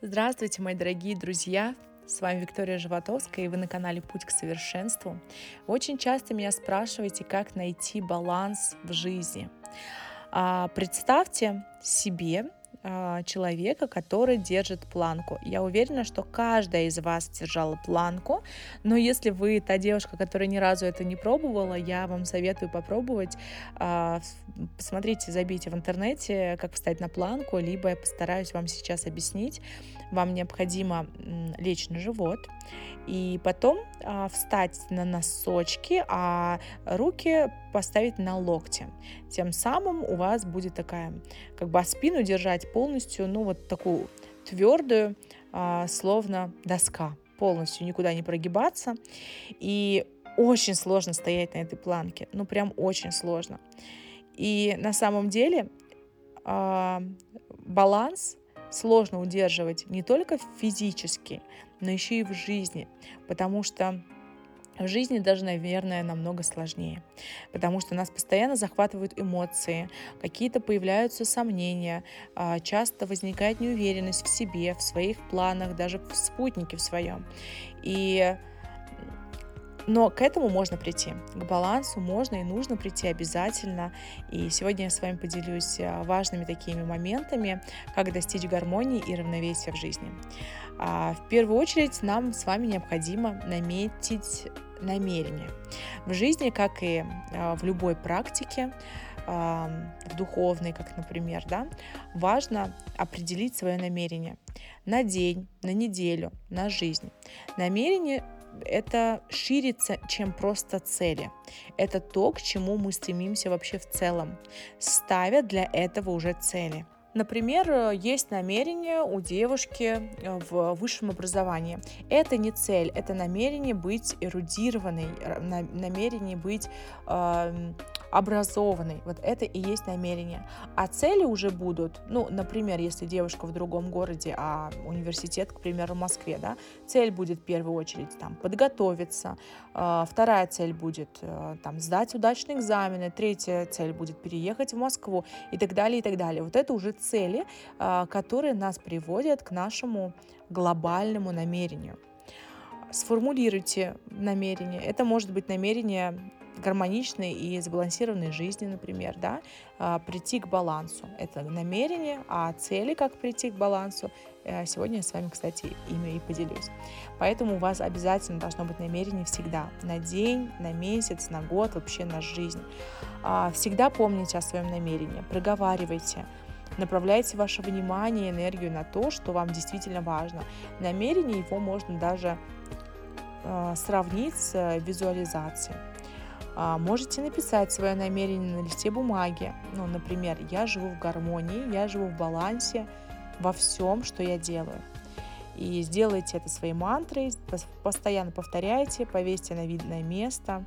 Здравствуйте, мои дорогие друзья! С вами Виктория Животовская, и вы на канале «Путь к совершенству». Очень часто меня спрашиваете, как найти баланс в жизни. А, представьте себе человека, который держит планку. Я уверена, что каждая из вас держала планку, но если вы та девушка, которая ни разу это не пробовала, я вам советую попробовать. А, посмотрите, забейте в интернете, как встать на планку, либо я постараюсь вам сейчас объяснить. Вам необходимо лечь на живот и потом а, встать на носочки, а руки поставить на локти. Тем самым у вас будет такая, как бы спину держать полностью, ну вот такую твердую, а, словно доска, полностью никуда не прогибаться. И очень сложно стоять на этой планке, ну прям очень сложно. И на самом деле а, баланс сложно удерживать не только физически, но еще и в жизни, потому что в жизни даже, наверное, намного сложнее, потому что нас постоянно захватывают эмоции, какие-то появляются сомнения, а, часто возникает неуверенность в себе, в своих планах, даже в спутнике в своем. И но к этому можно прийти, к балансу можно и нужно прийти обязательно. И сегодня я с вами поделюсь а, важными такими моментами, как достичь гармонии и равновесия в жизни. А, в первую очередь нам с вами необходимо наметить намерение. В жизни, как и а, в любой практике, в духовной, как, например, да, важно определить свое намерение на день, на неделю, на жизнь. Намерение это ширится, чем просто цели. Это то, к чему мы стремимся вообще в целом, ставя для этого уже цели. Например, есть намерение у девушки э, в высшем образовании. Это не цель, это намерение быть эрудированной, намерение быть э, образованной. Вот это и есть намерение. А цели уже будут, ну, например, если девушка в другом городе, а университет, к примеру, в Москве, да, цель будет в первую очередь там подготовиться, э, вторая цель будет э, там сдать удачные экзамены, третья цель будет переехать в Москву и так далее, и так далее. Вот это уже цели, э, которые нас приводят к нашему глобальному намерению сформулируйте намерение. Это может быть намерение гармоничной и сбалансированной жизни, например, да, а, прийти к балансу. Это намерение, а цели, как прийти к балансу, э, сегодня я с вами, кстати, ими и поделюсь. Поэтому у вас обязательно должно быть намерение всегда, на день, на месяц, на год, вообще на жизнь. А, всегда помните о своем намерении, проговаривайте, направляйте ваше внимание и энергию на то, что вам действительно важно. Намерение его можно даже а, сравнить с визуализацией. А, можете написать свое намерение на листе бумаги. Ну, например, я живу в гармонии, я живу в балансе во всем, что я делаю. И сделайте это своей мантрой, постоянно повторяйте, повесьте на видное место.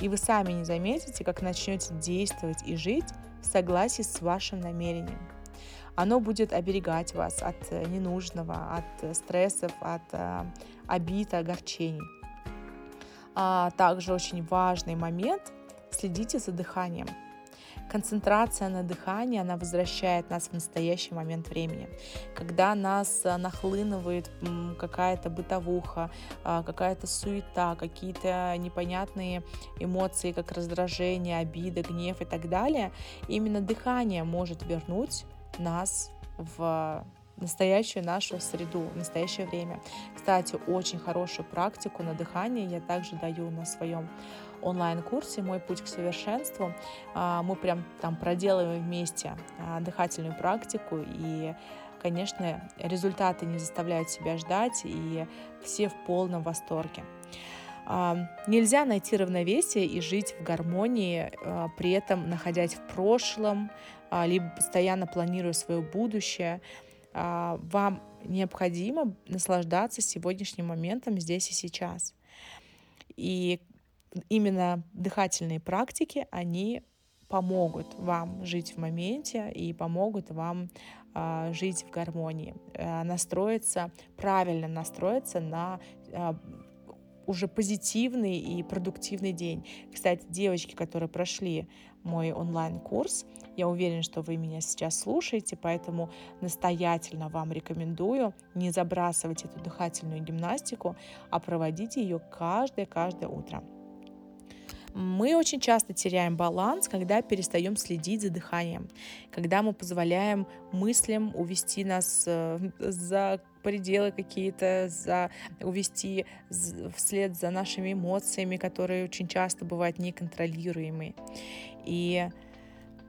И вы сами не заметите, как начнете действовать и жить в согласии с вашим намерением. Оно будет оберегать вас от ненужного, от стрессов, от э, обид, огорчений. А также очень важный момент – следите за дыханием. Концентрация на дыхании, она возвращает нас в настоящий момент времени. Когда нас а, нахлынывает какая-то бытовуха, а, какая-то суета, какие-то непонятные эмоции, как раздражение, обида, гнев и так далее, именно дыхание может вернуть нас в настоящую нашу среду, настоящее время. Кстати, очень хорошую практику на дыхание я также даю на своем онлайн-курсе «Мой путь к совершенству». А, мы прям там проделываем вместе а, дыхательную практику и конечно, результаты не заставляют себя ждать, и все в полном восторге. А, нельзя найти равновесие и жить в гармонии, при этом находясь в прошлом, либо постоянно планируя свое будущее. А, вам необходимо наслаждаться сегодняшним моментом здесь и сейчас. И именно дыхательные практики, они помогут вам жить в моменте и помогут вам э, жить в гармонии, э, настроиться, правильно настроиться на э, уже позитивный и продуктивный день. Кстати, девочки, которые прошли мой онлайн-курс, я уверена, что вы меня сейчас слушаете, поэтому настоятельно вам рекомендую не забрасывать эту дыхательную гимнастику, а проводить ее каждое-каждое утро. Мы очень часто теряем баланс, когда перестаем следить за дыханием, когда мы позволяем мыслям увести нас э, за пределы какие-то, за, увести вслед за нашими эмоциями, которые очень часто бывают неконтролируемые. И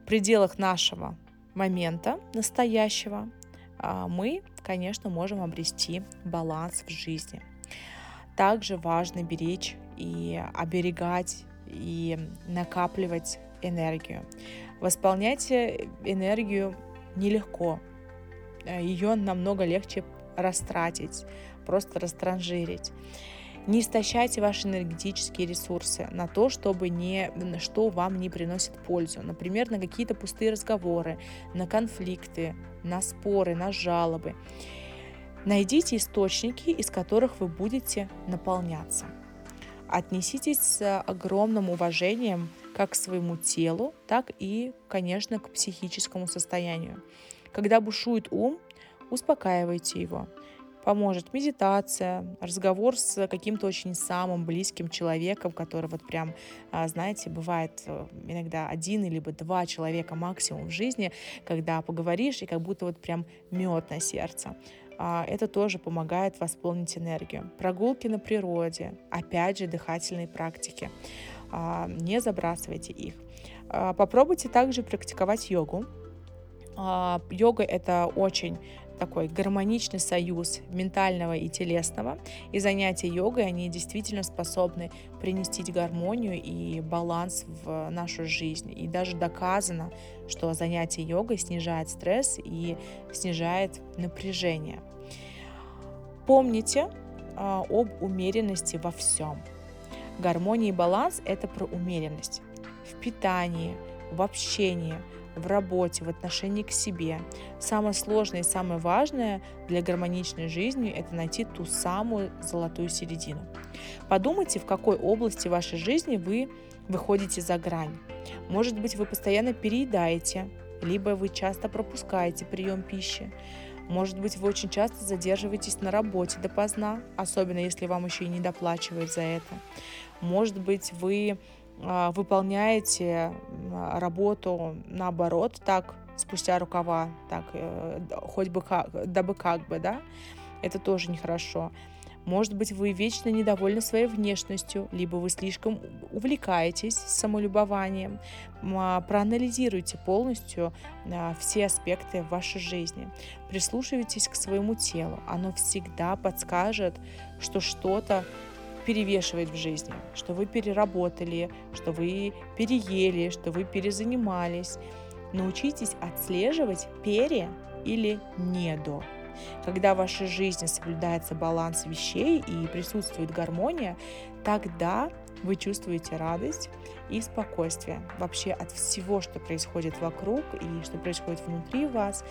в пределах нашего момента настоящего а, мы, конечно, можем обрести баланс в жизни. Также важно беречь и оберегать и накапливать энергию. Восполнять энергию нелегко. Ее намного легче растратить, просто растранжирить. Не истощайте ваши энергетические ресурсы на то, чтобы не, что вам не приносит пользу. Например, на какие-то пустые разговоры, на конфликты, на споры, на жалобы. Найдите источники, из которых вы будете наполняться. Отнеситесь с огромным уважением как к своему телу, так и, конечно, к психическому состоянию. Когда бушует ум, успокаивайте его. Поможет медитация, разговор с каким-то очень самым близким человеком, который вот прям, а, знаете, бывает э, иногда один или два человека максимум в жизни, когда поговоришь и как будто вот прям мед на сердце. А, это тоже помогает восполнить энергию. Прогулки на природе, опять же, дыхательные практики. А, не забрасывайте их. Попробуйте также практиковать йогу. Йога это очень такой гармоничный союз ментального и телесного. И занятия йогой, они действительно способны принести гармонию и баланс в нашу жизнь. И даже доказано, что занятие йогой снижает стресс и снижает напряжение. Помните а, об умеренности во всем. Гармония и баланс – это про умеренность в питании, в общении, в работе, в отношении к себе. Самое сложное и самое важное для гармоничной жизни – это найти ту самую золотую середину. Подумайте, в какой области вашей жизни вы выходите за грань. Может быть, вы постоянно переедаете, либо вы часто пропускаете прием пищи. Может быть, вы очень часто задерживаетесь на работе допоздна, особенно если вам еще и не доплачивают за это. Может быть, вы выполняете работу наоборот, так, спустя рукава, так, э, хоть бы как, дабы как бы, да, это тоже нехорошо. Может быть, вы вечно недовольны своей внешностью, либо вы слишком увлекаетесь самолюбованием. А, проанализируйте полностью а, все аспекты вашей жизни. Прислушивайтесь к своему телу. Оно всегда подскажет, что что-то перевешивает в жизни, что вы переработали, что вы переели, что вы перезанимались. Научитесь отслеживать пере или недо. Когда в вашей жизни соблюдается баланс вещей и присутствует гармония, тогда вы чувствуете радость и спокойствие вообще от всего, что происходит вокруг и что происходит внутри вас.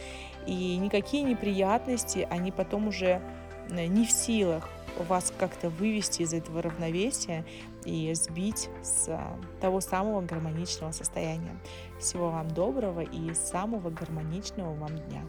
И никакие неприятности, они потом уже э, не в силах вас как-то вывести из этого равновесия и сбить с э, того самого гармоничного состояния. Всего вам доброго и самого гармоничного вам дня.